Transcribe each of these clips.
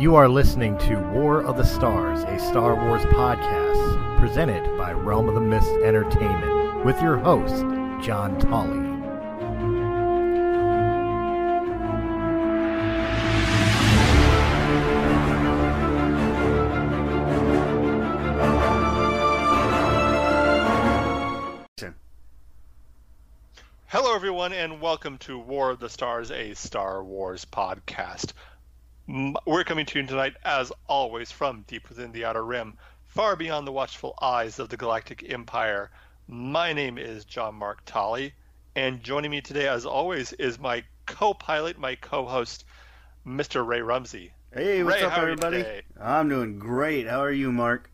You are listening to War of the Stars, a Star Wars podcast presented by Realm of the Mist Entertainment with your host, John Tolley. Hello, everyone, and welcome to War of the Stars, a Star Wars podcast. We're coming to you tonight, as always, from deep within the Outer Rim, far beyond the watchful eyes of the Galactic Empire. My name is John Mark Tolley, and joining me today, as always, is my co pilot, my co host, Mr. Ray Rumsey. Hey, what's Ray, up, how are you everybody? I'm doing great. How are you, Mark?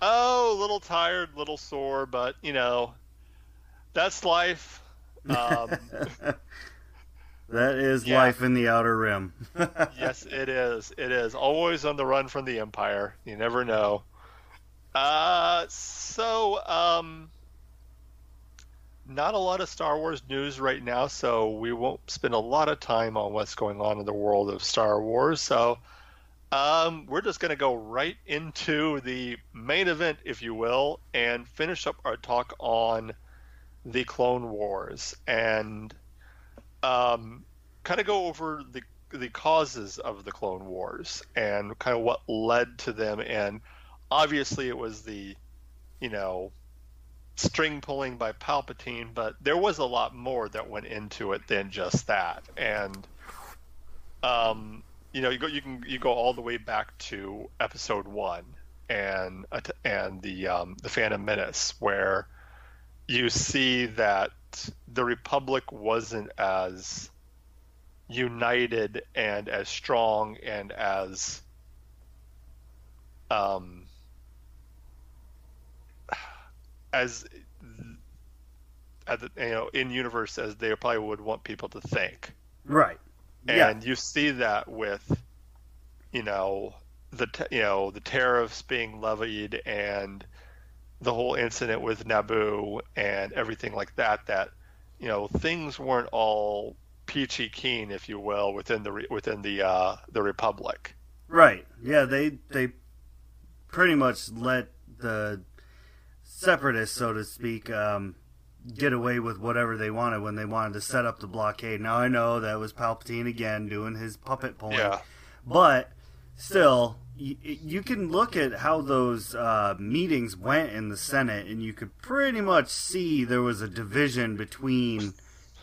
Oh, a little tired, little sore, but, you know, that's life. Um, that is Yeah. life in the outer rim. yes, it is. It is. Always on the run from the Empire. You never know. Uh, so, um, not a lot of Star Wars news right now, so we won't spend a lot of time on what's going on in the world of Star Wars. So, um, we're just going to go right into the main event, if you will, and finish up our talk on the Clone Wars and um, kind of go over the the causes of the Clone Wars and kind of what led to them. And obviously, it was the you know string pulling by Palpatine, but there was a lot more that went into it than just that. And um, you know, you go you can you go all the way back to Episode One and and the um, the Phantom Menace where you see that the Republic wasn't as united and as strong and as um as at the, you know in universe as they probably would want people to think right. Yeah. and you see that with you know the you know the tariffs being levied and the whole incident with Naboo and everything like that that you know things weren't all peachy keen if you will within the re- within the uh the republic Right. Yeah, they they pretty much let the separatists, so to speak, um, get away with whatever they wanted when they wanted to set up the blockade. Now I know that was Palpatine again doing his puppet pulling, yeah but still, you, can look at how those uh, meetings went in the Senate, and you could pretty much see there was a division between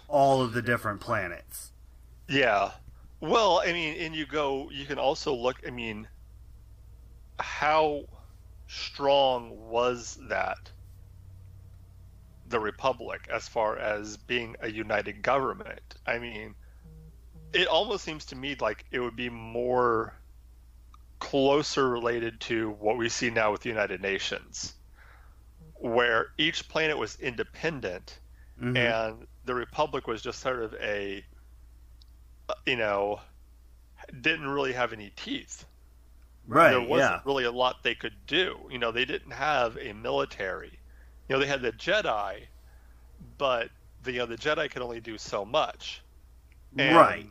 all of the different planets. Yeah. Well, I mean, and you go, you can also look, I mean, how strong was that, the Republic, as far as being a united government? I mean, it almost seems to me like it would be more closer related to what we see now with the United Nations, where each planet was independent Mhm. and the republic was just sort of a you know didn't really have any teeth right? there wasn't yeah. really a lot they could do you know they didn't have a military you know they had the jedi but the you know the jedi could only do so much And, Right.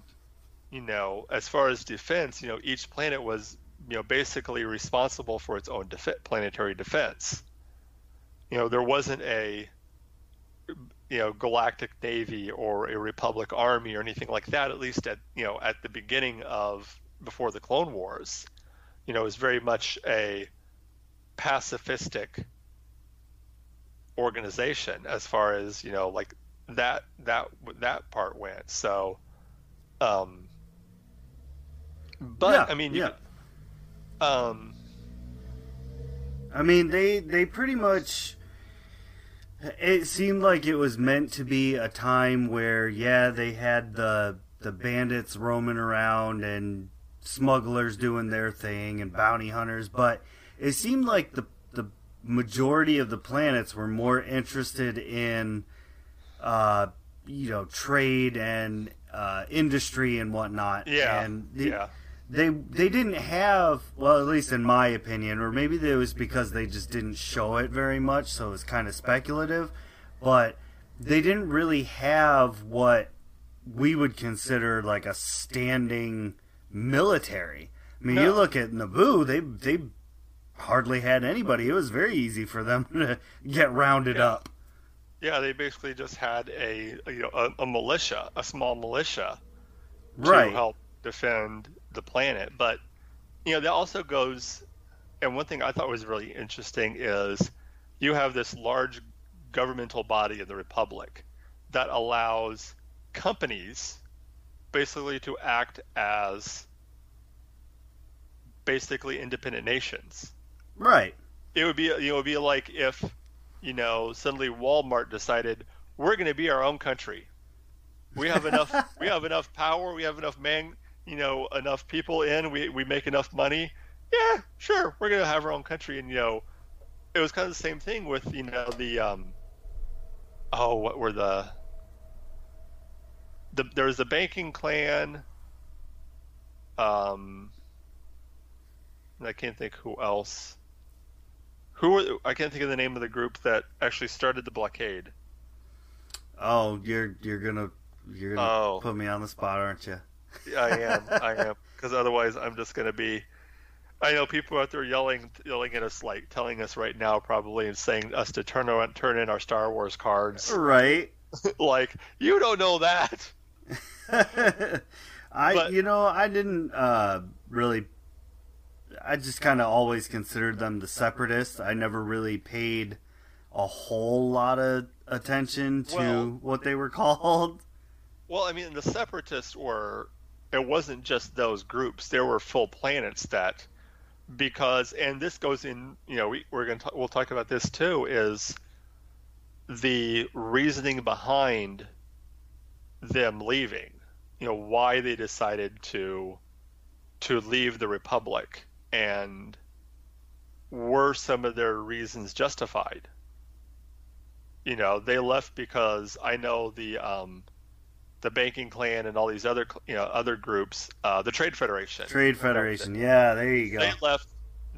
you know as far as defense you know each planet was you know basically responsible for its own defe- planetary defense. You know there wasn't a you know galactic navy or a republic army or anything like that at least at you know at the beginning of before the clone wars. You know it was very much a pacifistic organization as far as you know like that that that part went. So um but Yeah, i mean you yeah. Um I mean, they they pretty much. It seemed like it was meant to be a time where, yeah, they had the the bandits roaming around and smugglers doing their thing and bounty hunters, but it seemed like the the majority of the planets were more interested in, uh, you know, trade and uh, industry and whatnot. yeah and the, yeah they they didn't have well at least in my opinion or maybe it was because they just didn't show it very much so it was kind of speculative but they didn't really have what we would consider like a standing military I mean, No. you look at Naboo; they they hardly had anybody. It was very easy for them to get rounded Yeah. up. Yeah, they basically just had a you know a, a militia, a small militia Right. to help defend the planet. But you know that also goes, and one thing I thought was really interesting is you have this large governmental body in the Republic that allows companies basically to act as basically independent nations. Right. It would be you know it would be like if you know suddenly Walmart decided we're going to be our own country. We have enough we have enough power, we have enough man, you know, enough people in, we we make enough money. Yeah, sure, we're going to have our own country and you know it was kind of the same thing with, you know, the um oh, what were the the there was the banking clan um I can't think who else. Who were I can't think of the name of the group that actually started the blockade. Oh, you're you're gonna you're gonna Oh. put me on the spot, aren't you? I am, I am, because otherwise I'm just going to be. I know people out there yelling, yelling at us, like telling us right now, probably, and saying us to turn on, turn in our Star Wars cards. Right. like you don't know that. I But- you know I didn't uh, really. I just kind of always considered them the separatists. I never really paid a whole lot of attention to Well- what they were called. Well, I mean, the separatists were. It wasn't just those groups. There were full planets that, because, and this goes in. You know, we, we're going to we'll talk about this too. Is the reasoning behind them leaving? You know, why they decided to to leave the Republic, and were some of their reasons justified? You know, they left because I know the um, the banking clan and all these other you know other groups, uh, the Trade Federation. Trade Federation. Yeah, there you go. They left.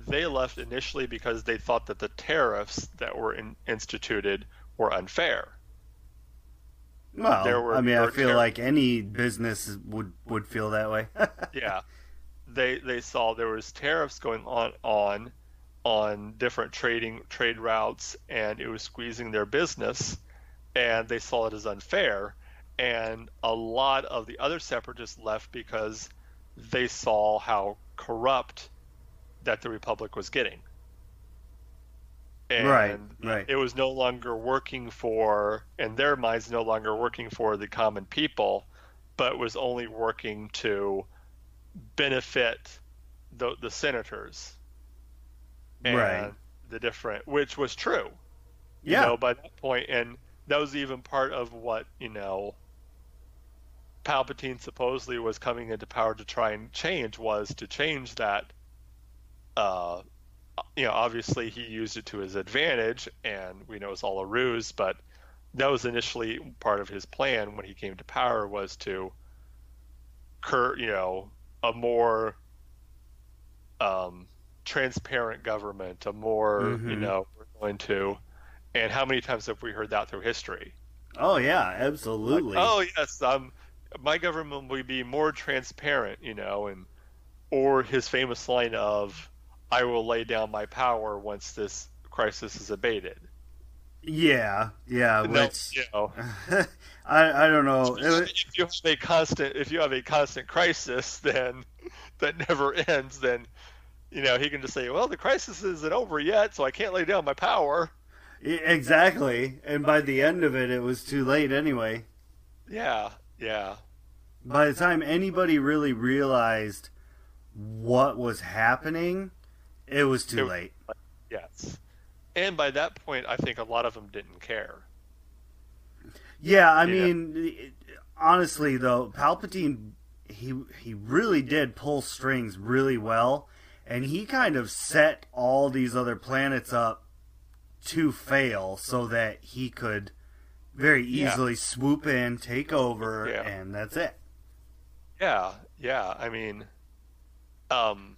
They left initially because they thought that the tariffs that were in, instituted were unfair. Well, there were- I mean, I feel like any business would would feel that way. yeah, they they saw there was tariffs going on on on different trading trade routes, and it was squeezing their business, and they saw it as unfair. And a lot of the other separatists left because they saw how corrupt that the republic was getting. And Right, right. it was no longer working for, in their minds, no longer working for the common people, but was only working to benefit the the senators and Right. the different, which was true. yeah, You know, by that point, and that was even part of what you know. Palpatine supposedly was coming into power to try and change was to change that. Uh, you know, obviously he used it to his advantage, and we know it's all a ruse. But that was initially part of his plan when he came to power was to, cur, you know, a more um, transparent government, a more you Mhm. know, we're going to. And how many times have we heard that through history? oh yeah, absolutely. oh yes, um, my government will be more transparent, you know, and or his famous line of, "I will lay down my power once this crisis is abated." yeah, yeah. No, Which you know, I I don't know. If you have a constant, if you have a constant crisis, then that never ends. Then, you know, he can just say, "Well, the crisis isn't over yet, so I can't lay down my power." Exactly. And by the end of it, it was too late anyway. Yeah, yeah, By the time anybody really realized what was happening, it was too It- late. yes. And by that point, I think a lot of them didn't care. Yeah, I Yeah. mean, honestly though, Palpatine he he really did pull strings really well, and he kind of set all these other planets up to fail so that he could very Yeah. easily swoop in, take over, Yeah. and that's it. Yeah, yeah. I mean, um,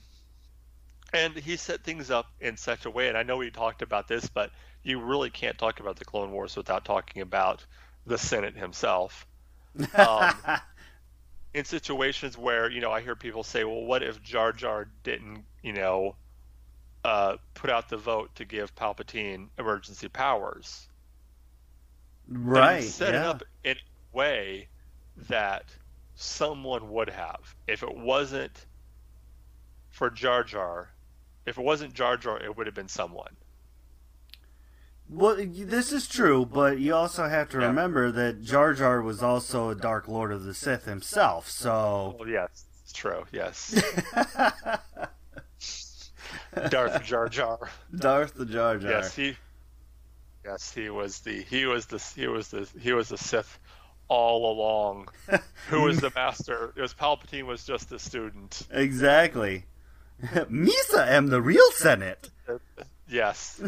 and he set things up in such a way, and I know we talked about this, but you really can't talk about the Clone Wars without talking about the Senate himself. Um, in situations where you know I hear people say, "Well, what if Jar Jar didn't, you know, uh, put out the vote to give Palpatine emergency powers?" Right. set yeah. it up in a way that someone would have. If it wasn't for Jar Jar, if it wasn't Jar Jar, it would have been someone. Well, this is true, but you also have to Yeah. remember that Jar Jar was also a Dark Lord of the Sith himself. So, Well, yes, it's true. Yes, Darth Jar Jar. Darth the Jar Jar. Yes, he. Yes, he was the he was the he was the he was the Sith all along. Who was the master? It was Palpatine was just a student. Exactly. Misa am the real Senate. Yes.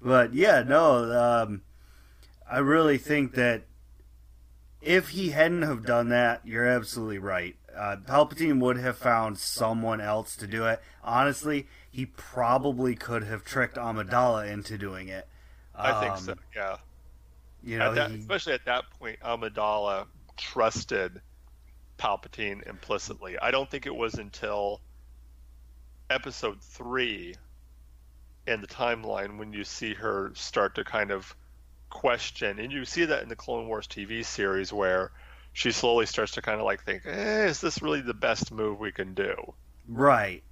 But yeah, no, um, I really think that if he hadn't have done that, you're absolutely right. Uh, Palpatine would have found someone else to do it. Honestly, he probably could have tricked Amidala into doing it. I think Um, so. Yeah. You know, at that, he- especially at that point, Amidala trusted Palpatine implicitly. I don't think it was until Episode three in the timeline when you see her start to kind of question, and you see that in the Clone Wars TV series where she slowly starts to kind of like think, eh, "Is this really the best move we can do?" right.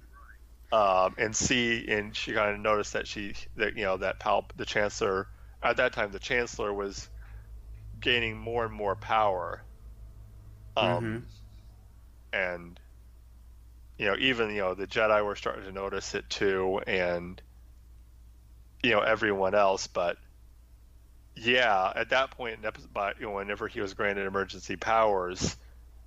um, and see, and she kind of noticed that she, that you know, that Palp, the Chancellor, at that time, the Chancellor was gaining more and more power, um, and you know, even you know, the Jedi were starting to notice it too, and you know, everyone else, but yeah, at that point, in episode, but you know, whenever he was granted emergency powers,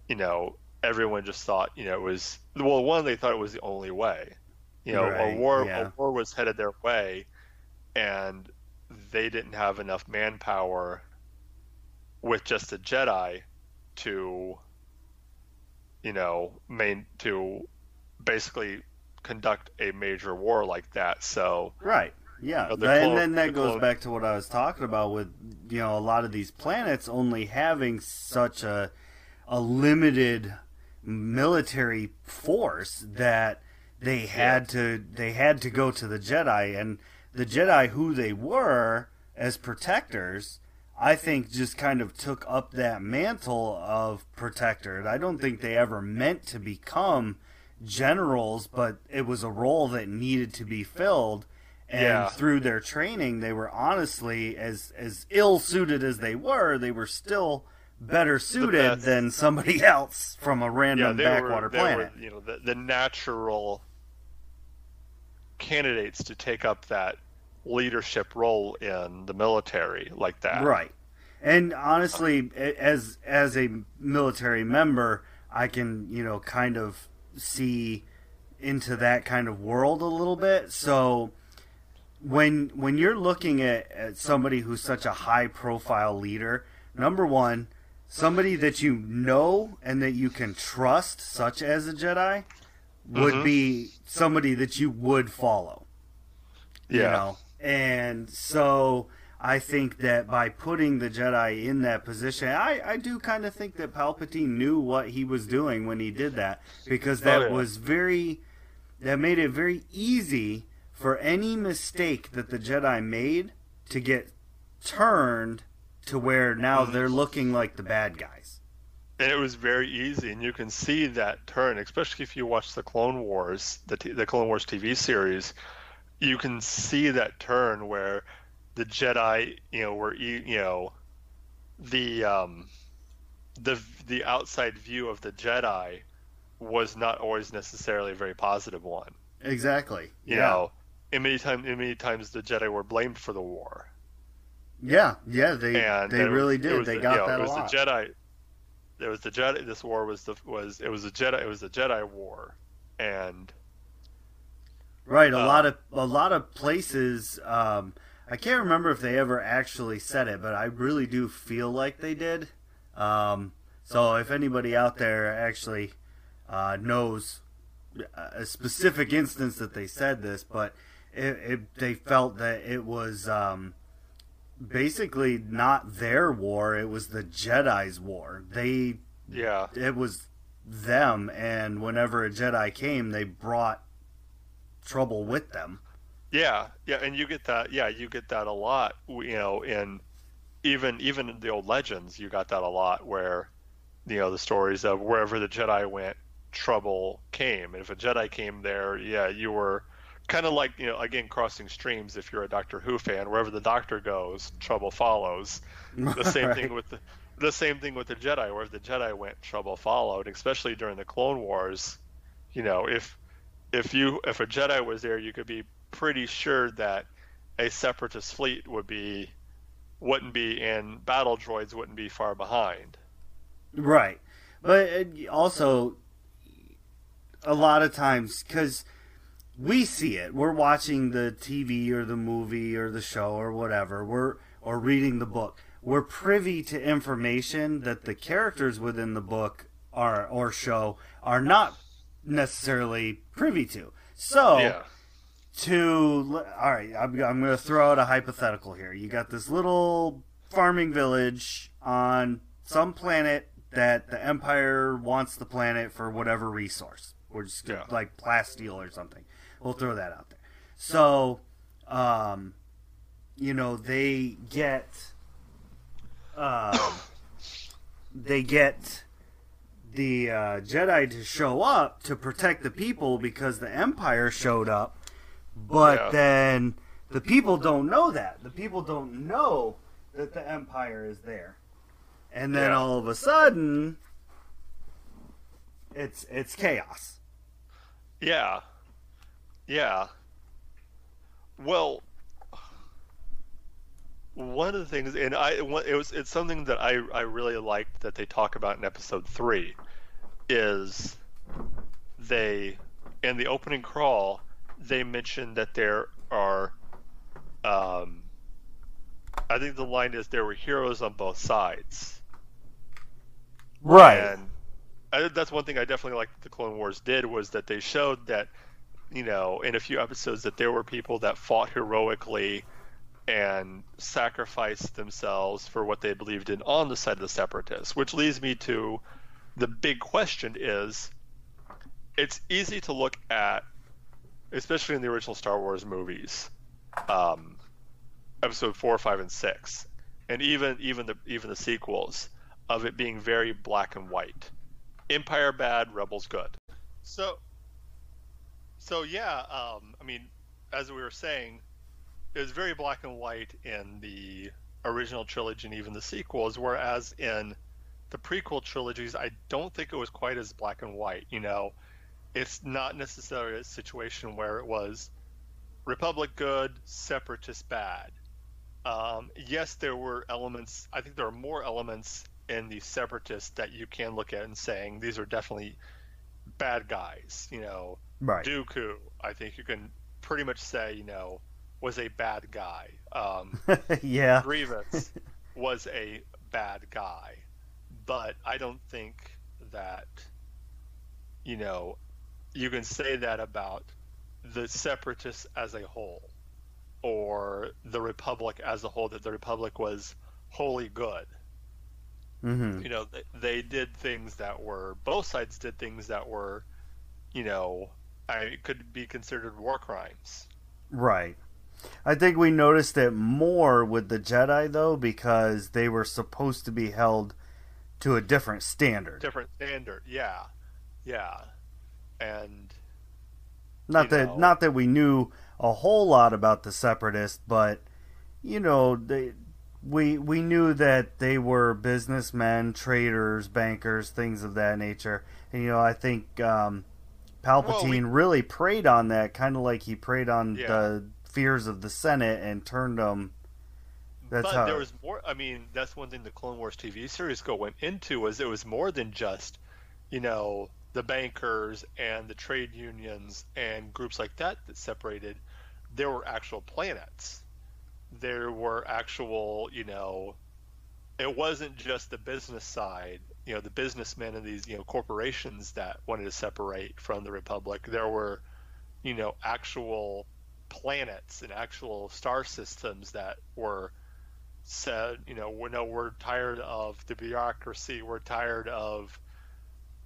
you know, everyone just thought, you know, it was well, one they thought it was the only way. You know, Right, a war yeah. a war was headed their way, and they didn't have enough manpower with just a Jedi to, you know, main to basically conduct a major war like that. So Right. Yeah. And then that the goes clone- back to what I was talking about with you know a lot of these planets only having such a a limited military force that they had to they had to go to the Jedi and the Jedi who they were as protectors I think just kind of took up that mantle of protector. I don't think they ever meant to become generals, but it was a role that needed to be filled. And Yeah. through their training, they were honestly as as ill suited as they were. They were still better suited than somebody else from a random they backwater were, planet. were, you know, the, the natural candidates to take up that leadership role in the military like that. Right. And honestly, um, as as a military member, I can you know kind of see into that kind of world a little bit. So when when you're looking at, at somebody who's such a high profile leader, number one, somebody that you know and that you can trust, such as a Jedi, would Mhm. be somebody that you would follow Yeah. you know and so i think that by putting the jedi in that position i, I do kind of think that palpatine knew what he was doing when he did that because that Oh, yeah. was very that made it very easy for any mistake that the jedi made to get turned to where now they're looking like the bad guys and it was very easy, and you can see that turn, especially if you watch the Clone Wars, the t- the Clone Wars TV series. You can see that turn where the Jedi, you know, were you know, the um, the the outside view of the Jedi was not always necessarily a very positive one. exactly You yeah know, and many times, many times the Jedi were blamed for the war. yeah yeah they and they it was- really did they the- got you know, that it was a lot the Jedi. There was the Jedi. This war was the was it was a Jedi. It was a Jedi war, and Right, a Uh, lot of a lot of places. Um, I can't remember if they ever actually said it, but I really do feel like they did. Um, so if anybody out there actually uh, knows a specific instance that they said this, but it, it, they felt that it was um, basically not their war; it was the Jedi's war. They Yeah. it was them, and whenever a Jedi came, they brought trouble with them. Yeah, yeah, and you get that. Yeah, you get that a lot. You know, in even even in the old legends, you got that a lot where, you know, the stories of wherever the Jedi went, trouble came, and if a Jedi came there, yeah, you were kind of like you know again crossing streams. If you're a Doctor Who fan, wherever the Doctor goes, trouble follows. The same thing with the the same thing with the Jedi. Where the Jedi went, trouble followed. Especially during the Clone Wars, you know, if if you if a Jedi was there, you could be pretty sure that a Separatist fleet would be wouldn't be and battle droids wouldn't be far behind. Right. But uh, also, a lot of times, because we see it, we're watching the TV or the movie or the show or whatever, we're or reading the book. We're privy to information that the characters within the book are or show are not necessarily privy to. So, Yeah. to all right i'm, I'm going to throw out a hypothetical here you got this little farming village on some planet that the empire wants the planet for whatever resource or just Yeah. like plasteel or something we'll throw that out there so um you know they get um they get the uh, Jedi to show up to protect the people because the Empire showed up, but Yeah. then the people don't know that. The people don't know that the Empire is there, and then Yeah. all of a sudden, it's it's chaos. Yeah. Yeah. Well, one of the things, and I, it was, it's something that I, I really liked that they talk about in episode three, is they, in the opening crawl, they mentioned that there are, um, I think the line is there were heroes on both sides. Right. And I, that's one thing I definitely liked the Clone Wars did was that they showed that, you know, in a few episodes that there were people that fought heroically and sacrificed themselves for what they believed in on the side of the separatists, which leads me to the big question is it's easy to look at, especially in the original Star Wars movies, um, episode four, five, and six, and even even the even the sequels of it being very black and white. Empire bad, rebels good. So, so yeah, um, I mean, as we were saying, it was very black and white in the original trilogy and even the sequels, whereas in the prequel trilogies, I don't think it was quite as black and white. You know, it's not necessarily a situation where it was Republic good, Separatist bad. Um, yes, there were elements. I think there are more elements in the Separatists that you can look at and saying these are definitely bad guys. You know, Right. Dooku, I think you can pretty much say, you know, was a bad guy. Um, yeah. Grievous was a bad guy, but I don't think that, you know, you can say that about the Separatists as a whole, or the Republic as a whole. That the Republic was wholly good. hmm You know, they, they did things that were both sides did things that were, you know, I could be considered war crimes. Right. I think we noticed it more with the Jedi though because they were supposed to be held to a different standard. Different standard, yeah, yeah, and Not that know. not that we knew a whole lot about the separatists, but you know, they we we knew that they were businessmen, traders, bankers, things of that nature. And you know, I think um, Palpatine Well, we- really preyed on that, kind of like he preyed on Yeah. the fears of the Senate and turned them. That's but how- there was more. I mean, that's one thing the Clone Wars TV series go went into was it was more than just, you know, the bankers and the trade unions and groups like that that separated. There were actual planets. There were actual, you know, it wasn't just the business side. You know, the businessmen and these, you know, corporations that wanted to separate from the Republic. There were, you know, actual planets and actual star systems that were said, you know, we know we're tired of the bureaucracy. We're tired of,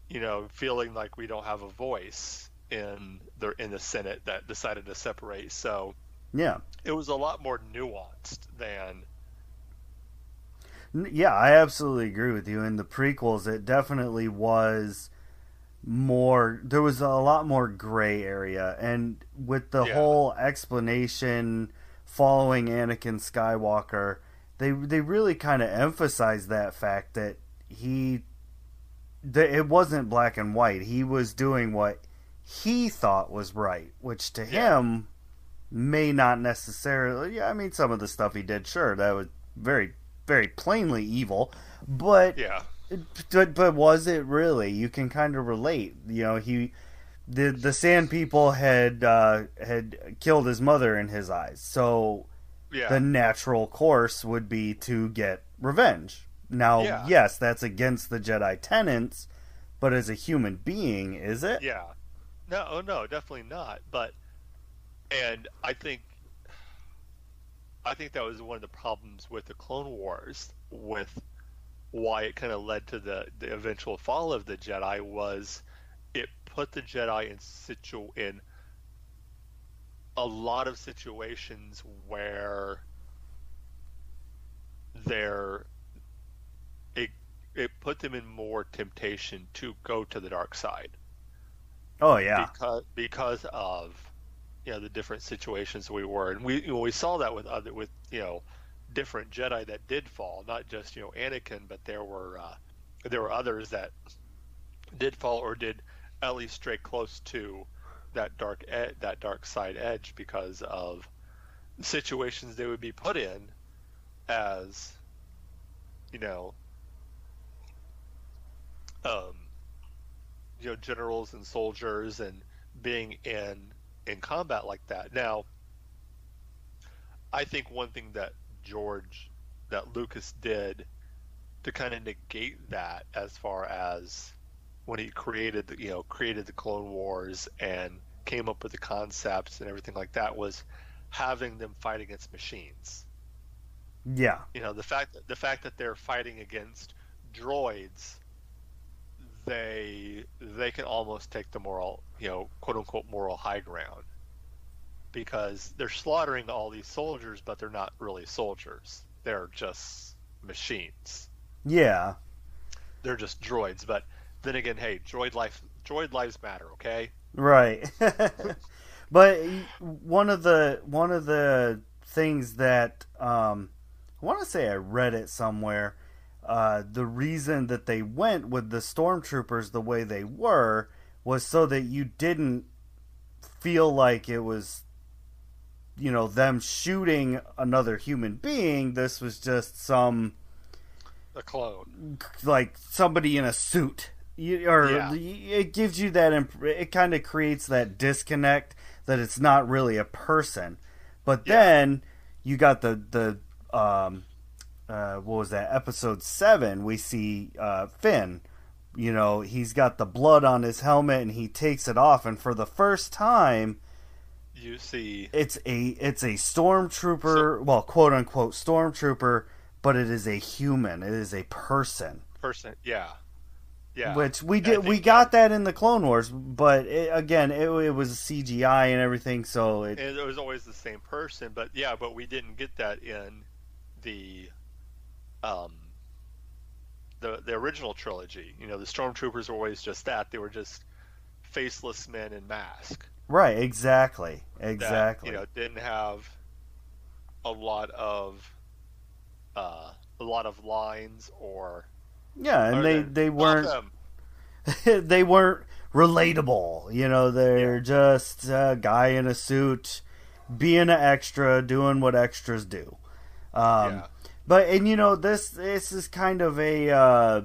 you know, feeling like we don't have a voice in the in the Senate that decided to separate. So yeah, it was a lot more nuanced than. Yeah, I absolutely agree with you. In the prequels, it definitely was more. There was a lot more gray area, and with the yeah. whole explanation following Anakin Skywalker, they they really kind of emphasized that fact that he that it wasn't black and white. He was doing what he thought was right, which to yeah. him may not necessarily. Yeah, I mean, some of the stuff he did, sure, that was very, very plainly evil, but yeah, but but was it really? You can kind of relate. You know, he the the Sand People had uh, had killed his mother in his eyes, so yeah. the natural course would be to get revenge. Now, yeah. yes, that's against the Jedi tenets, but as a human being, is it? Yeah. No, oh no, definitely not. But and I think I think that was one of the problems with the Clone Wars with why it kind of led to the the eventual fall of the Jedi was it put the Jedi in situ in a lot of situations where they're it it put them in more temptation to go to the dark side. Oh yeah, because because of you know the different situations we were, and we you know, we saw that with other with you know different Jedi that did fall, not just you know Anakin, but there were uh, there were others that did fall or did at least stray close to that dark that dark side edge because of situations they would be put in as you know um, you know generals and soldiers and being in in combat like that. Now, I think one thing that George that Lucas did to kind of negate that as far as when he created the you know created the Clone Wars and came up with the concepts and everything like that was having them fight against machines. Yeah. You know the fact that the fact that they're fighting against droids they they can almost take the moral, you know, quote unquote moral high ground because they're slaughtering all these soldiers, but they're not really soldiers. They're just machines. Yeah, they're just droids. But then again, hey, droid life, droid lives matter. Okay, right. but one of the one of the things that um, I want to say I read it somewhere uh, the reason that they went with the stormtroopers the way they were was so that you didn't feel like it was you know them shooting another human being this was just some a clone like somebody in a suit you, or yeah. it gives you that imp- it kind of creates that disconnect that it's not really a person but yeah. then you got the the um uh, what was that episode seven? We see uh, Finn. You know, he's got the blood on his helmet, and he takes it off, and for the first time, you see it's a it's a stormtrooper, so, well, quote unquote stormtrooper, but it is a human. It is a person. Person, yeah. Yeah. Which we did, we got that in the Clone Wars, but it, again, it, it was CGI and everything, so it, it was always the same person. But yeah, but we didn't get that in the um, the the original trilogy. You know, the stormtroopers were always just that. They were just faceless men in masks. Right. Exactly. Exactly. That, you know, didn't have a lot of uh, a lot of lines or yeah, and they they weren't they weren't relatable. You know, they're yeah. just a guy in a suit being an extra, doing what extras do. Um, yeah. But and you know this this is kind of a uh,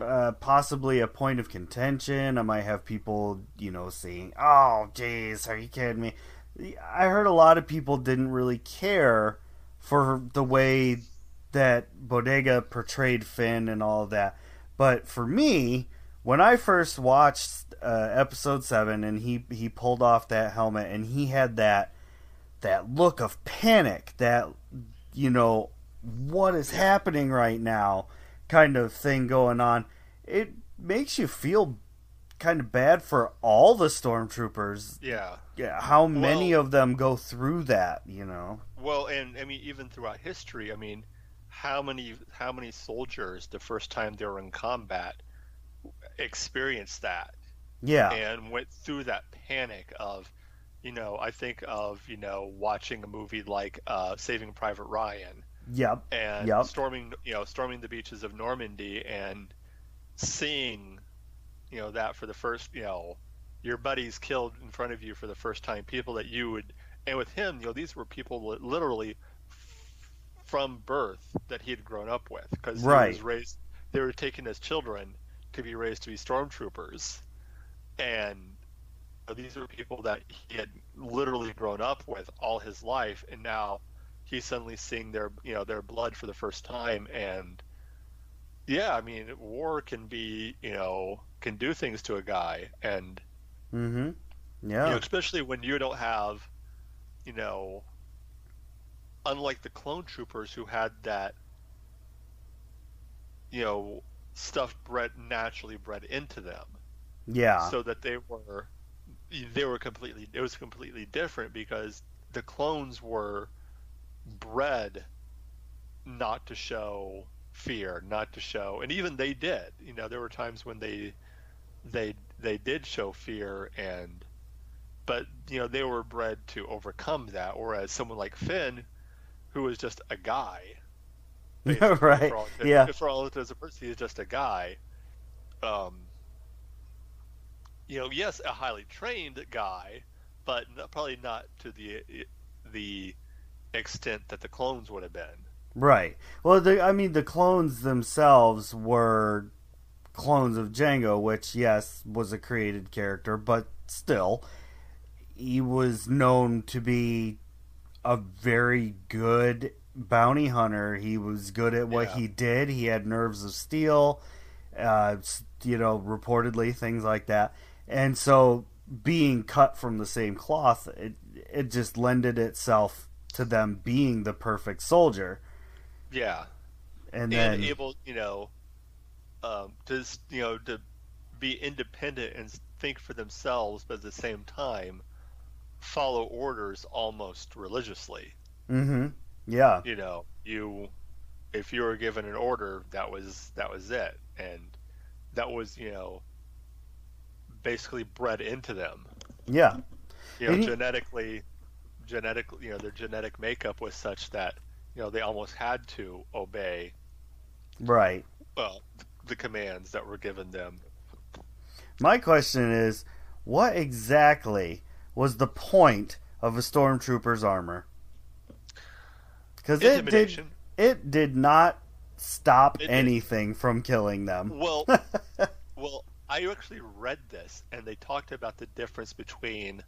uh, possibly a point of contention. I might have people you know saying, "Oh, jeez, are you kidding me?" I heard a lot of people didn't really care for the way that Boyega portrayed Finn and all of that. But for me, when I first watched uh, episode seven and he he pulled off that helmet and he had that that look of panic, that you know what is happening right now kind of thing going on. It makes you feel kind of bad for all the stormtroopers. Yeah. Yeah, how many Well- of them go through that, you know? Well, and I mean, even throughout history, I mean, how many how many soldiers the first time they were in combat experienced that Yeah. and went through that panic of, you know, I think of you know watching a movie like uh, Saving Private Ryan Yep. and Yep. storming you know storming the beaches of Normandy and seeing you know that for the first you know your buddies killed in front of you for the first time people that you would and with him you know these were people li- literally from birth that he had grown up with because he Right. was raised they were taken as children to be raised to be stormtroopers and you know, these were people that he had literally grown up with all his life and now he's suddenly seeing their you know their blood for the first time and yeah i mean war can be you know can do things to a guy and Mm-hmm. you Yeah. know, especially when you don't have you know unlike the clone troopers who had that you know stuff bred naturally bred into them yeah. so that they were they were completely it was completely different because the clones were bred not to show fear not to show and even they did you know there were times when they they they did show fear and but you know they were bred to overcome that whereas someone like Finn who was just a guy right. for all, Yeah. for all intents and purposes he's just a guy um you know, yes, a highly trained guy, but not, probably not to the the extent that the clones would have been. Right. Well, the, I mean, the clones themselves were clones of Jango, which, yes, was a created character, but still, he was known to be a very good bounty hunter. He was good at what Yeah. he did. He had nerves of steel, uh, you know, reportedly, things like that. And so, being cut from the same cloth, it, it just lended itself to them being the perfect soldier. Yeah, and and, then able, you know, um, to you know to be independent and think for themselves, but at the same time follow orders almost religiously. hmm yeah. You know, you if you were given an order, that was that was it, and that was you know basically bred into them. yeah. You know, genetically, genetic, you know, their genetic makeup was such that, you know, they almost had to obey, right well, the commands that were given them. my question is what exactly was the point of a stormtrooper's armor because it did it did not stop It did. anything from killing them Well, well, I actually read this, and they talked about the difference between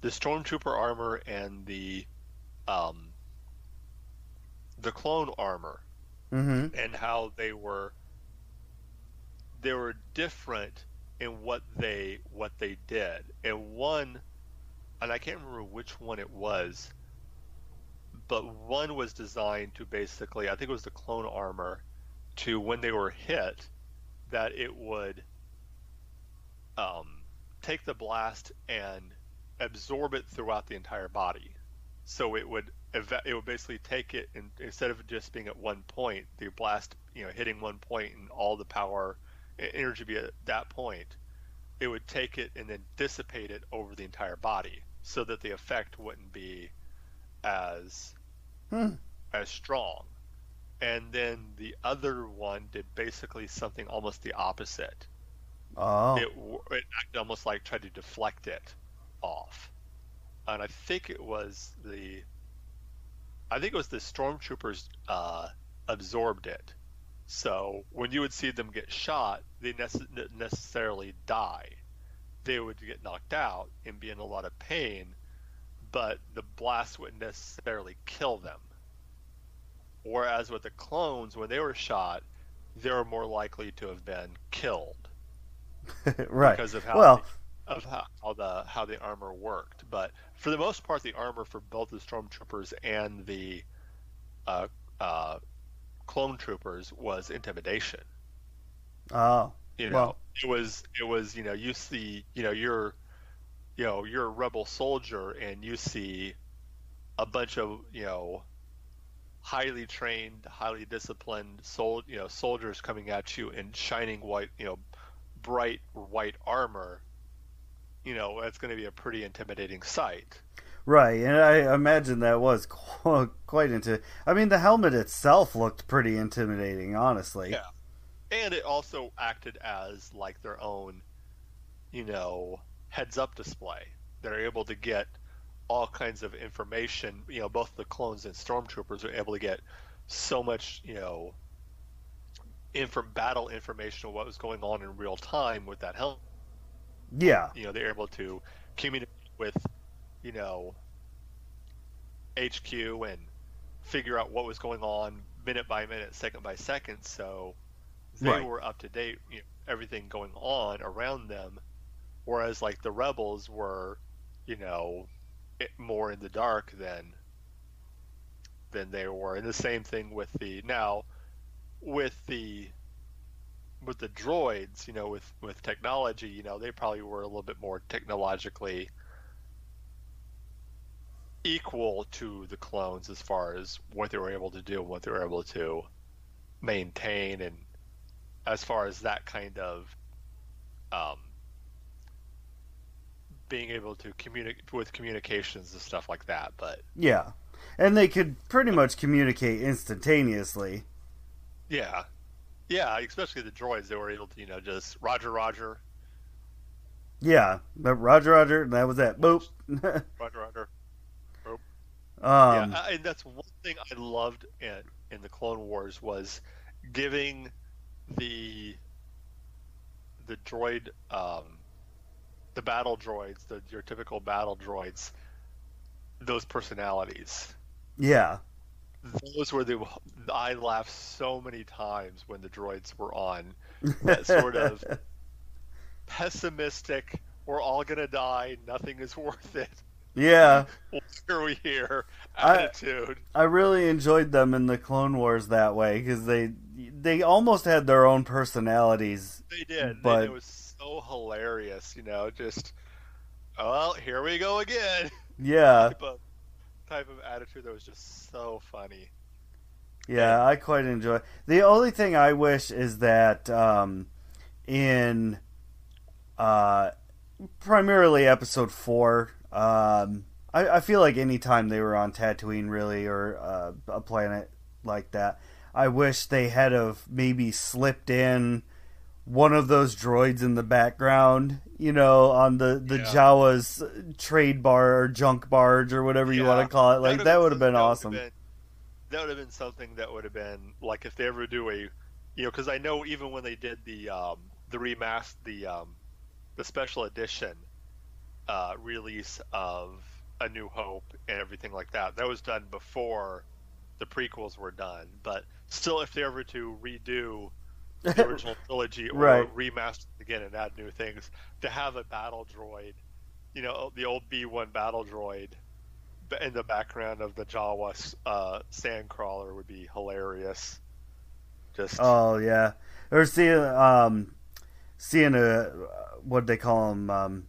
the stormtrooper armor and the, um, the clone armor. hmm and how they were they were different in what they what they did and one and i can't remember which one it was but one was designed to basically i think it was the clone armor to when they were hit that it would um, take the blast and absorb it throughout the entire body. So it would eva- it would basically take it and instead of just being at one point the blast you know hitting one point and all the power energy be at that point it would take it and then dissipate it over the entire body so that the effect wouldn't be as Hmm. as strong. And then the other one did basically something almost the opposite. Oh. It, it almost like tried to deflect it off. And I think it was the, I think it was the stormtroopers uh, absorbed it. So when you would see them get shot, they nece- necessarily die. They would get knocked out and be in a lot of pain, but the blast wouldn't necessarily kill them. Whereas with the clones, when they were shot, they were more likely to have been killed right because of how well of how, how the how the armor worked. But for the most part, the armor for both the stormtroopers and the uh, uh, clone troopers was intimidation. Oh, You know, Well- it was it was you know you see you know you're you know you're a rebel soldier and you see a bunch of you know highly trained, highly disciplined sol you know soldiers coming at you in shining white you know bright white armor. You know that's going to be a pretty intimidating sight. right. And I imagine that was qu- quite into. I mean, the helmet itself looked pretty intimidating, honestly. Yeah. and it also acted as like their own you know heads up display they're able to get all kinds of information you know both the clones and stormtroopers are able to get so much you know info battle information of what was going on in real time with that helmet Yeah. you know they're able to communicate with you know HQ and figure out what was going on minute by minute, second by second. So they Right. were up to date, you know, everything going on around them. Whereas like the rebels were, you know, more in the dark than than they were. And the same thing with the now with the with the droids, you know, with with technology, you know, they probably were a little bit more technologically equal to the clones as far as what they were able to do and what they were able to maintain and as far as that kind of um, being able to communicate with communications and stuff like that but Yeah. And they could pretty much communicate instantaneously. yeah yeah especially the droids they were able to you know just roger roger Yeah. Roger, Roger, and that was that. Boop. roger roger um, yeah, and that's one thing I loved in in the Clone Wars was giving the the droid um, the battle droids, the your typical battle droids, those personalities. yeah. Those were the I laughed so many times when the droids were on that sort of pessimistic. We're all gonna die. Nothing is worth it. yeah. Why are we here? Attitude. I really enjoyed them in the Clone Wars that way because they they almost had their own personalities. They did, But- and it was so hilarious. You know, just well, here we go again. Yeah, type of attitude that was just so funny. yeah, I quite enjoy. The only thing I wish is that um, in uh, primarily Episode Four, um, I, I feel like anytime they were on Tatooine, really, or uh, a planet like that, I wish they had of maybe slipped in one of those droids in the background, you know, on the the Yeah. Jawa's trade bar or junk barge or whatever you want to call it. Like that would have been that awesome. been- that would have been something that would have been like if they ever do a, you know, because I know even when they did the um, the remaster, the um, the special edition uh, release of A New Hope and everything like that, that was done before the prequels were done. But still, if they ever to redo the original trilogy or Right. remaster again and add new things, to have a battle droid, you know, the old B one battle droid in the background of the Jawa uh, sandcrawler would be hilarious. Just Oh yeah, or seeing um, seeing a what they call them um,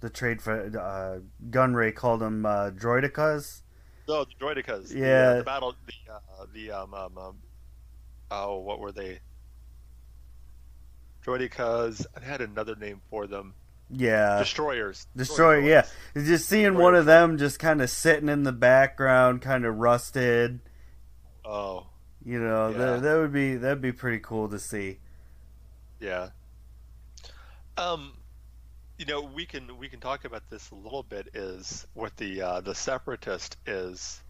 the trade for uh, Gunray called them uh, droidekas. no, the droidekas. the, uh, Yeah. the, battle, the uh, the um, um, um oh, what were they? Droidekas. I had another name for them. Yeah, Destroyers. destroyer. Yeah, just seeing one of them just kind of sitting in the background, kind of rusted. Oh, You know, Yeah. that, that would be that'd be pretty cool to see. Yeah. Um, you know, we can we can talk about this a little bit. Is what the uh, the separatist is.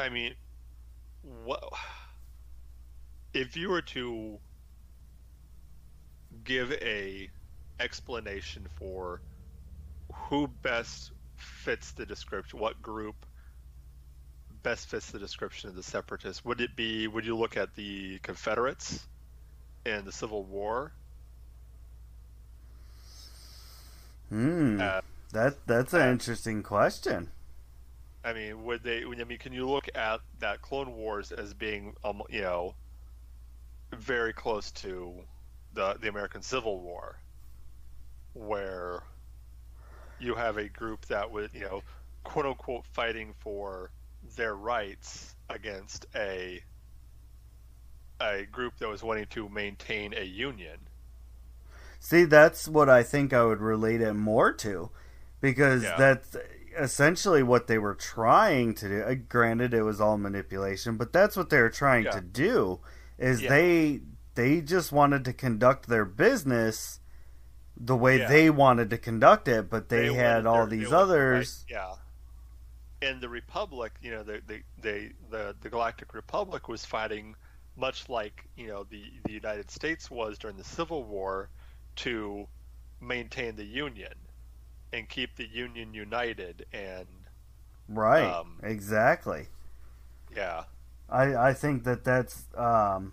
I mean, what if you were to give a explanation for who best fits the description, what group best fits the description of the separatists? Would it be? Would you look at the Confederates? and the Civil War. Hmm, Uh, that that's an uh, interesting question. I mean, would they? I mean, can you look at that Clone Wars as being, um, you know, very close to the the American Civil War, where you have a group that would, you know, quote unquote, fighting for their rights against a a group that was wanting to maintain a union. See, that's what I think I would relate it more to, because Yeah. that's essentially what they were trying to do. Uh, Granted, it was all manipulation, but that's what they were trying Yeah. to do. Is Yeah. they they just wanted to conduct their business the way Yeah. they wanted to conduct it, but they, They had all these others. right, yeah. And the Republic, you know, the the, the the the Galactic Republic was fighting much like you know the the United States was during the Civil War to maintain the Union and keep the Union united. And Right. Um, exactly. yeah, I, I think that that's um,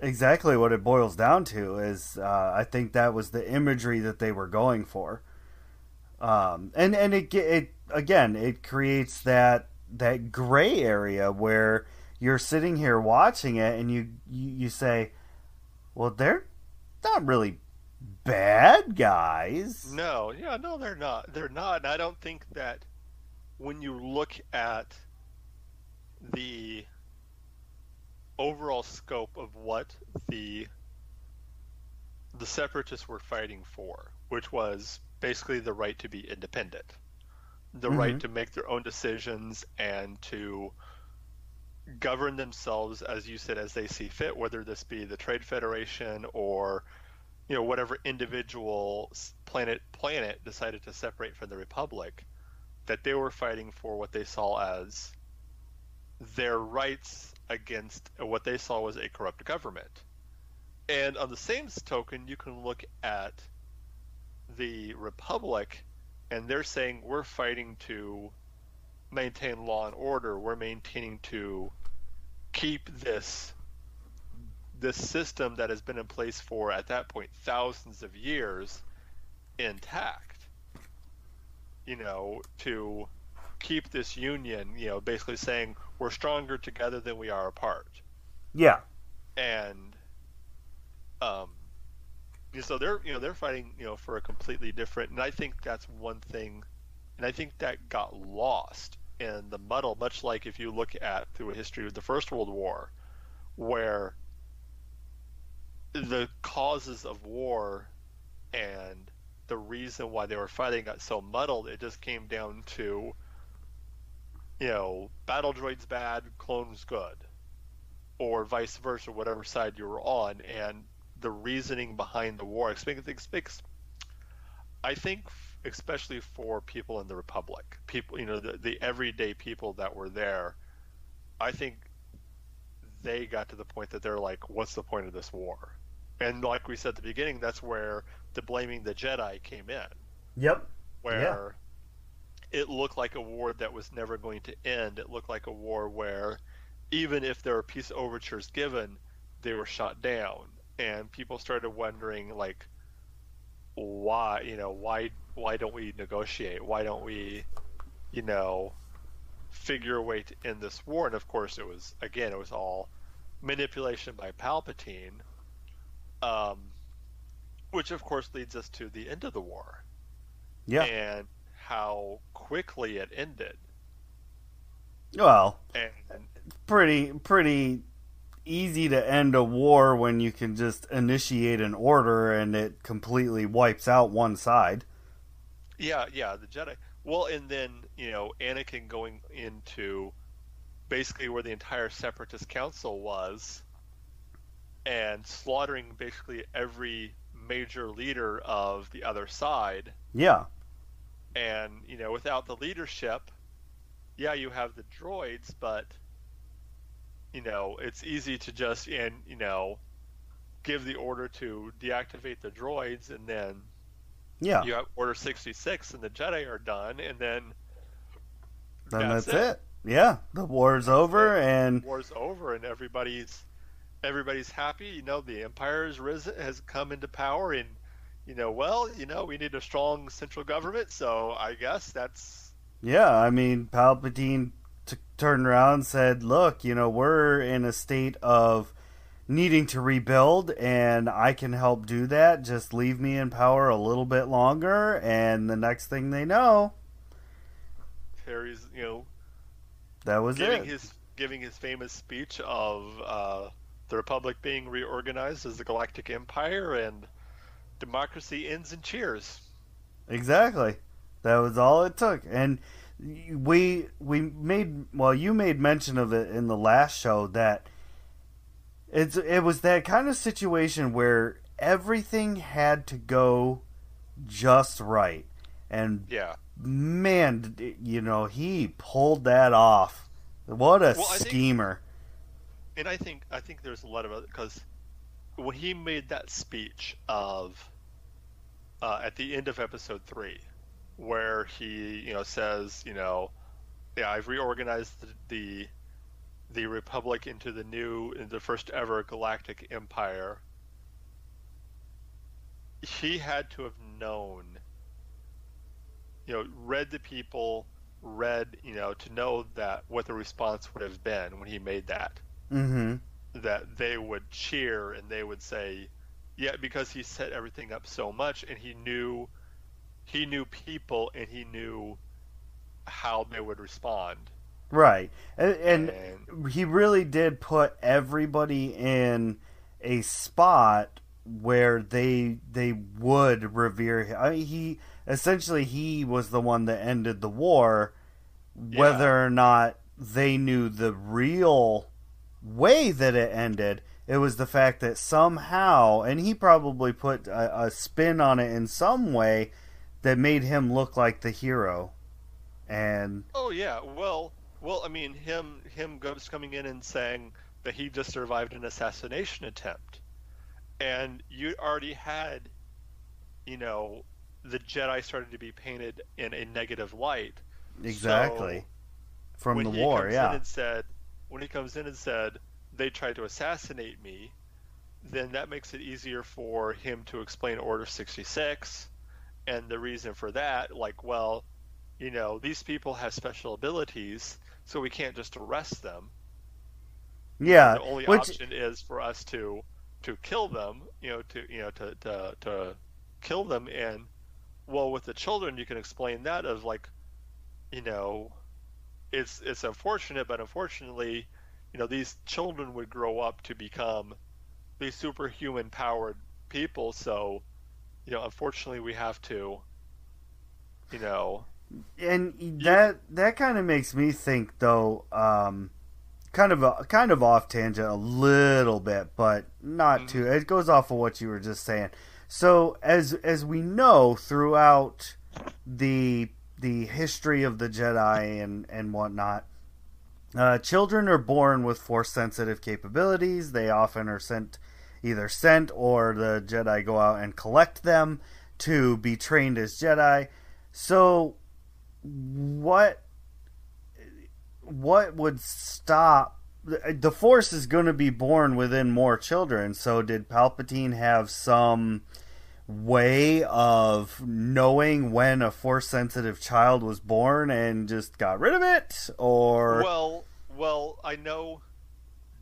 exactly what it boils down to. Is uh, I think that was the imagery that they were going for, um, and and it it again it creates that that gray area where you're sitting here watching it and you you, you say, well, they're not really bad guys. no, yeah, no, they're not. They're not. And I don't think that when you look at the overall scope of what the the separatists were fighting for, which was basically the right to be independent, the right Mhm. to make their own decisions and to govern themselves, as you said, as they see fit, whether this be the Trade Federation or you know whatever individual planet planet decided to separate from the Republic, that they were fighting for what they saw as their rights against what they saw was a corrupt government. And on the same token, you can look at the Republic, and they're saying we're fighting to maintain law and order. We're maintaining to keep this this system that has been in place for at that point thousands of years intact. You know, to keep this union, you know, basically saying we're stronger together than we are apart. Yeah. And um so they're you know they're fighting you know for a completely different and I think that's one thing and I think that got lost in the muddle much like if you look at through a history of the First World War where the causes of war and the reason why they were fighting got so muddled it just came down to you know battle droids bad clones good or vice versa whatever side you were on and the reasoning behind the war. I think especially for people in the republic people you know the, the everyday people that were there i think they got to the point that they're like what's the point of this war and like we said at the beginning that's where the blaming the jedi came in Yep. where it looked like a war that was never going to end. It looked like a war where even if there were peace overtures given, they were shot down. And people started wondering like why, you know, why why don't we negotiate? Why don't we, you know, figure a way to end this war? And of course it was again it was all manipulation by Palpatine. Um which of course leads us to the end of the war Yeah. and how quickly it ended. Well, And pretty pretty easy to end a war when you can just initiate an order and it completely wipes out one side. yeah, yeah, the Jedi. Well, and then you know Anakin going into basically where the entire Separatist Council was, and slaughtering basically every major leader of the other side. Yeah. And you know, without the leadership, yeah, you have the droids, but you know, it's easy to just and you know give the order to deactivate the droids, and then Yeah. you have Order sixty six, and the Jedi are done, and then then that's that's, it. Yeah. The war's over it. and war's over, and everybody's everybody's happy. You know, the Empire has risen, has come into power, and you know, well, you know, we need a strong central government, so I guess that's Yeah, I mean, Palpatine t- turned around and said, "Look, you know, we're in a state of needing to rebuild, and I can help do that. Just leave me in power a little bit longer, and the next thing they know, Harry's, you know, that was giving it." his giving his famous speech of uh, the Republic being reorganized as the Galactic Empire and democracy ends in cheers. Exactly. That was all it took. And we we made well you made mention of it in the last show that it's it was that kind of situation where everything had to go just right. And Yeah. man, you know, he pulled that off. What a Well, I think- schemer. And I think I think there's a lot of other because when he made that speech of uh, at the end of episode three, where he you know says you know yeah I've reorganized the the, the republic into the new the first ever galactic empire. He had to have known, you know, read the people, read you know to know that what the response would have been when he made that Mhm. that they would cheer and they would say, yeah, because he set everything up so much and he knew he knew people and he knew how they would respond. Right. And, and And he really did put everybody in a spot where they they would revere him. I mean, he essentially he was the one that ended the war, whether Yeah. or not they knew the real way that it ended. It was the fact that somehow, and he probably put a, a spin on it in some way that made him look like the hero. And oh yeah, well, well, I mean him him goes coming in and saying that he just survived an assassination attempt, and you already had, you know, the Jedi started to be painted in a negative light. exactly So, from when the he war, comes yeah. in and said when he comes in and said they tried to assassinate me then that makes it easier for him to explain order 66 and the reason for that like well you know these people have special abilities so we can't just arrest them. Yeah, the only which option is for us to to kill them you know to you know to to, to kill them. And well with the children you can explain that of like you know it's it's unfortunate but unfortunately you know these children would grow up to become these superhuman powered people. So you know unfortunately we have to you know. And that that kind of makes me think though um kind of a kind of off tangent a little bit but not Mhm. too it goes off of what you were just saying. So as as we know throughout the the history of the jedi and and whatnot. Uh, children are born with force sensitive capabilities. They often are sent either sent or the jedi go out and collect them to be trained as jedi. So what what would stop the force is going to be born within more children. So did palpatine have some way of knowing when a force sensitive child was born and just got rid of it or Well, well, I know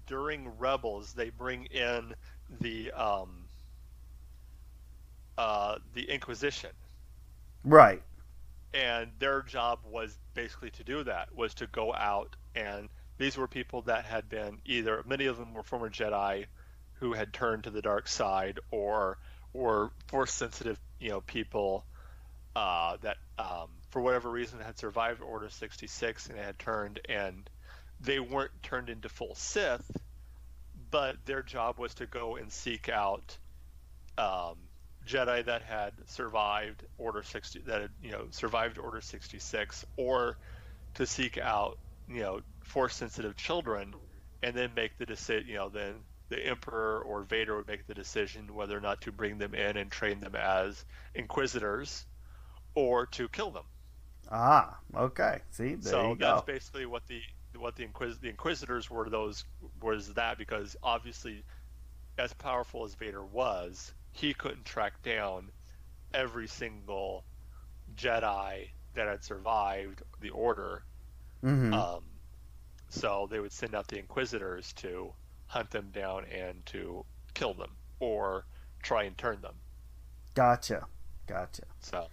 during Rebels they bring in the um uh the Inquisition, right. And their job was basically to do that was to go out and these were people that had been either many of them were former Jedi who had turned to the dark side or or force sensitive you know people uh, that um, for whatever reason had survived Order 66 and had turned and they weren't turned into full Sith, but their job was to go and seek out um, Jedi that had survived Order 60 that had you know survived Order 66 or to seek out you know force sensitive children and then make the decision you know then the emperor or Vader would make the decision whether or not to bring them in and train them as inquisitors or to kill them. ah okay see there so you that's go basically what the what the inquis- the inquisitors were those was that because obviously as powerful as Vader was, he couldn't track down every single Jedi that had survived the order. hmm Um, so they would send out the Inquisitors to hunt them down and to kill them or try and turn them. Gotcha. Gotcha. So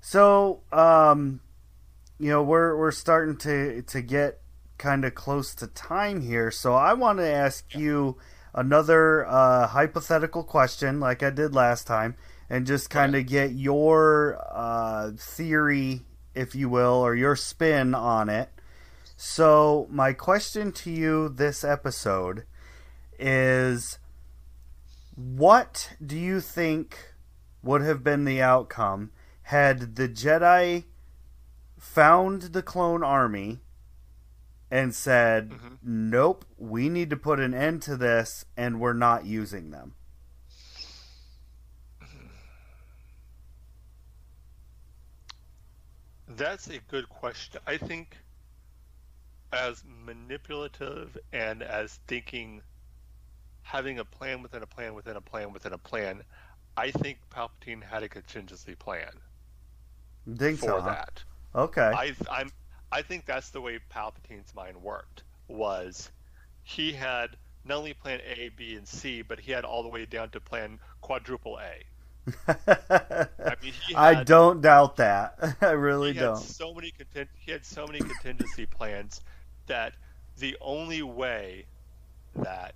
So, um, you know, we're we're starting to to get kind of close to time here. So I want to ask you another uh, hypothetical question, like I did last time, and just kind of get your uh, theory, if you will, or your spin on it. So my question to you this episode is, what do you think would have been the outcome? had the Jedi found the clone army and said, Mhm. "Nope, we need to put an end to this, and we're not using them." that's a good question. I think as manipulative and as thinking having a plan within a plan within a plan within a plan, I think Palpatine had a contingency plan Think for so? huh? that. Okay. I I'm I think that's the way Palpatine's mind worked. Was he had not only plan A, B, and C, but he had all the way down to plan quadruple A. I mean, he I had- don't doubt that. I really he don't. so many. He had so many contingency plans that the only way that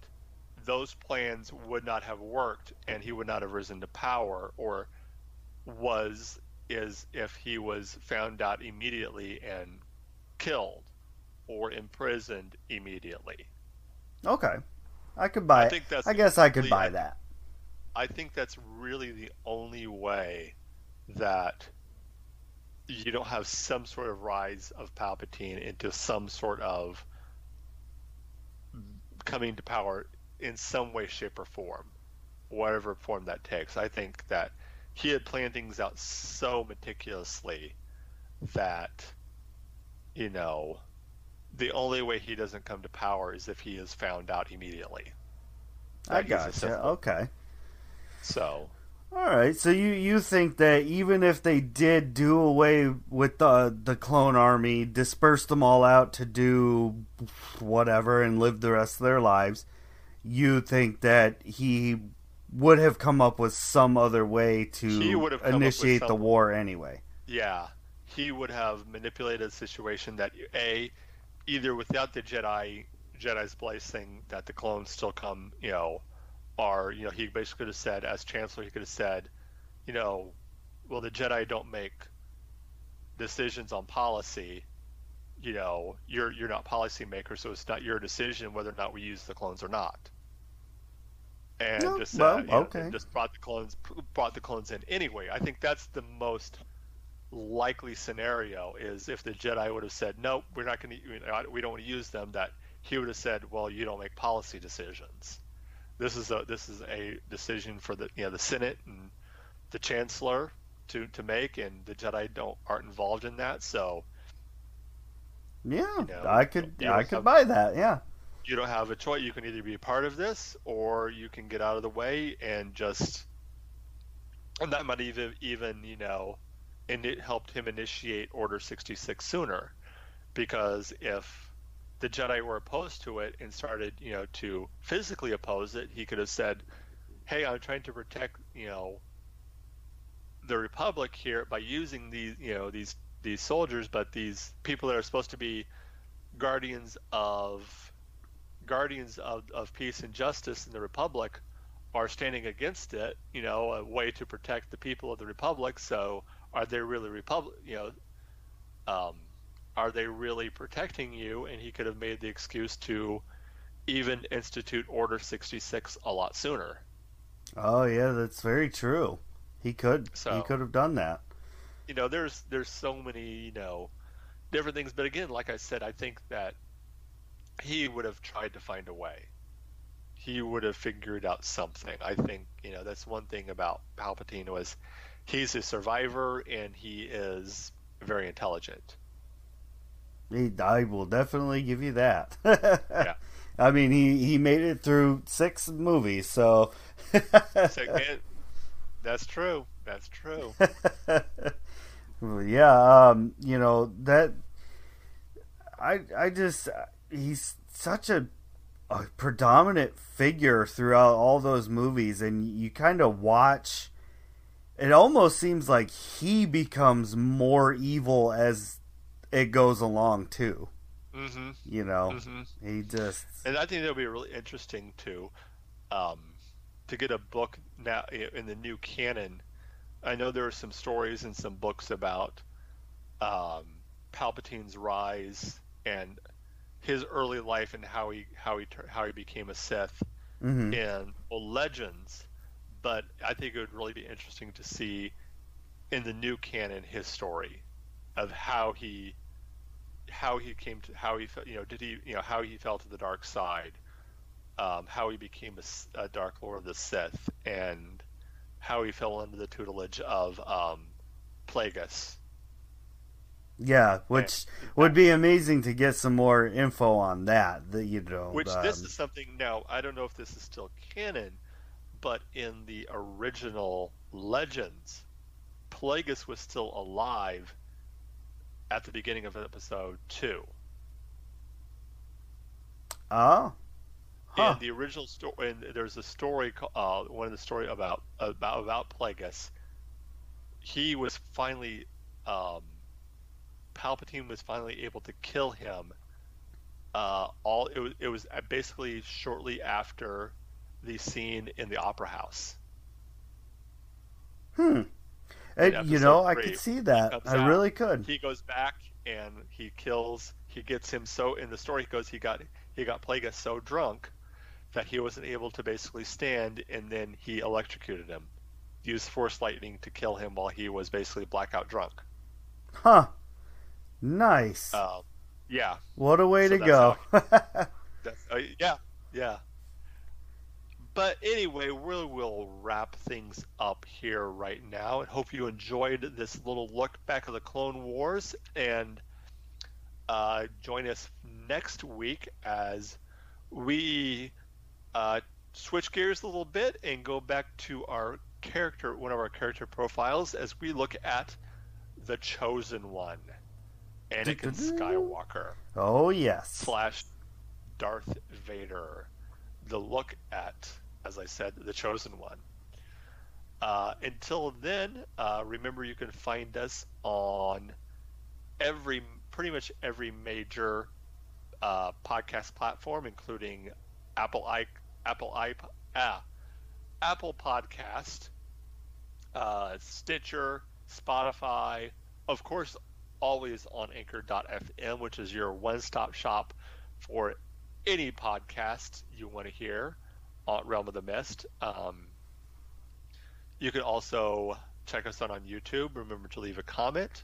those plans would not have worked and he would not have risen to power or was is if he was found out immediately and killed or imprisoned immediately. Okay. I could buy I think that's I guess I could buy that. I think that's really the only way that you don't have some sort of rise of Palpatine into some sort of coming to power in some way, shape, or form, whatever form that takes. I think that he had planned things out so meticulously that, you know, the only way he doesn't come to power is if he is found out immediately. I that he's gotcha. Okay. So, All right, so you you think that even if they did do away with the the clone army, disperse them all out to do whatever and live the rest of their lives, you think that he would have come up with some other way to would have come up initiate the war anyway. Yeah, he would have manipulated a situation that a either without the Jedi Jedi's blessing that the clones still come, you know, are you know he basically could have said as Chancellor he could have said, you know, well the Jedi don't make decisions on policy. You know, you're you're not policymaker, so it's not your decision whether or not we use the clones or not. And No, just well, uh, you know, just brought the clones brought the clones in anyway. I think that's the most likely scenario is if the Jedi would have said, "Nope, we're not going to. We don't want to use them." That he would have said, "Well, you don't make policy decisions. This is a this is a decision for the you know the Senate and the Chancellor to to make, and the Jedi don't aren't involved in that. So Yeah, know, I could you I could have- buy that. Yeah. you don't have a choice. You can either be a part of this, or you can get out of the way and just. And that might even even you know, and it helped him initiate Order sixty six sooner, because if the Jedi were opposed to it and started you know to physically oppose it, he could have said, "Hey, I'm trying to protect you know." The Republic here by using these, you know, these these soldiers, but these people that are supposed to be guardians of guardians of, of peace and justice in the republic are standing against it you know a way to protect the people of the republic so are they really republic you know um, are they really protecting you and he could have made the excuse to even institute order 66 a lot sooner Oh yeah, that's very true. He could he could have done that. You know there's there's so many you know different things. But again like i said i think that he would have tried to find a way. He would have figured out something. I think you know that's one thing about palpatine was he's a survivor and he is very intelligent. He, I will definitely give you that. Yeah. I mean, he, he made it through six movies, so. So, that's true. That's true Yeah, um, you know that. I I just he's such a, a predominant figure throughout all those movies, and you kind of watch. It almost seems like he becomes more evil as it goes along too. Mm-hmm. You know, Mm-hmm. he just And I think that'll be really interesting too, um, to get a book now in the new canon. I know there are some stories and some books about um, Palpatine's rise and his early life and how he how he how he became a Sith mhm. in well, Legends. But I think it would really be interesting to see in the new canon his story of how he how he came to how he you know did he you know how he fell to the dark side um, how he became a dark lord of the sith and how he fell under the tutelage of um, plagueis yeah, which would be amazing to get some more info on that. That you know, which this um, is something now i don't know if this is still canon but in the original legends plagueis was still alive at the beginning of episode 2 oh, huh. in the original story, and there's a story, uh, one of the story about about about Plagueis. He was finally, um, Palpatine was finally able to kill him. Uh, all it was, it was basically shortly after the scene in the opera house. Hmm. And, you know, episode I three, could see that. I out, really could. He goes back and he kills. He gets him so in the story. He goes. He got he got Plagueis so drunk that he wasn't able to basically stand, and then he electrocuted him. Used force lightning to kill him while he was basically blackout drunk. Huh. Nice. Uh, yeah, what a way so to go. that's, uh, yeah, yeah. But anyway, we will wrap things up here right now, and hope you enjoyed this little look back at the Clone Wars. And uh, join us next week as we uh, switch gears a little bit and go back to our character, one of our character profiles, as we look at the Chosen One, Anakin Skywalker oh, yes. slash Darth Vader. The look at, as I said, the chosen one. Uh, until then, uh, remember you can find us on every, pretty much every major uh, podcast platform, including Apple i, Apple i, ah, Apple Podcast, uh, Stitcher, Spotify, of course, always on Anchor.fm, which is your one-stop shop for any podcast you want to hear on Realm of the Mist. Um, you can also check us out on YouTube. Remember to leave a comment.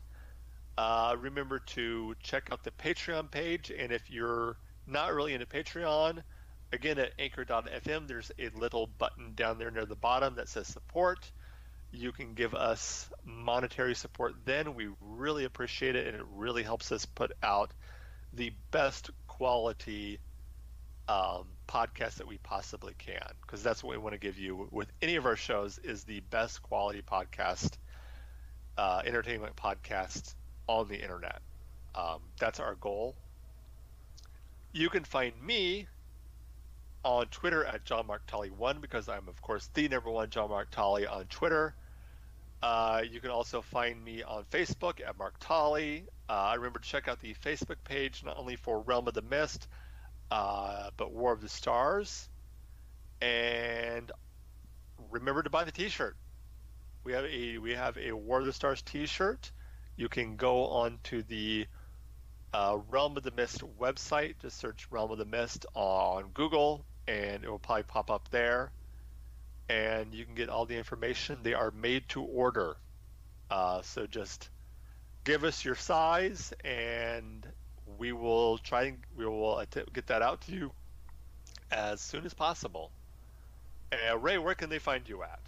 Uh, remember to check out the Patreon page, and if you're not really into Patreon, again at Anchor.fm, there's a little button down there near the bottom that says support. You can give us monetary support then. We really appreciate it, and it really helps us put out the best quality um, podcast that we possibly can because that's what we want to give you with any of our shows is the best quality podcast uh, entertainment podcast on the internet um, that's our goal you can find me on twitter at john mark tully 1 because i'm of course the number one john mark tully on twitter uh, you can also find me on Facebook at Mark Tolley. Uh, remember to check out the Facebook page not only for Realm of the Mist, uh, but War of the Stars. And remember to buy the T-shirt. We have a we have a War of the Stars T-shirt. You can go on to the uh, Realm of the Mist website. Just search Realm of the Mist on Google, and it will probably pop up there and you can get all the information. They are made to order. Uh, so just give us your size, and we will try and we will att- get that out to you as soon as possible. Uh, Ray, where can they find you at?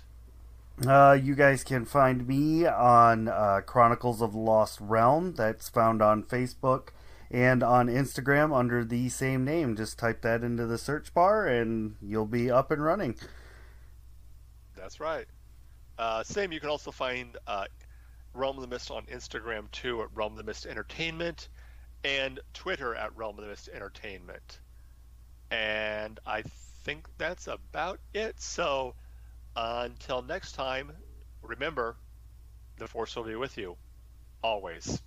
Uh, you guys can find me on uh, Chronicles of the Lost Realm. That's found on Facebook and on Instagram under the same name. Just type that into the search bar and you'll be up and running. That's right. Uh, same. You can also find uh, Realm of the Mist on Instagram too at Realm of the Mist Entertainment and Twitter at Realm of the Mist Entertainment. And I think that's about it. So until next time, remember the Force will be with you always.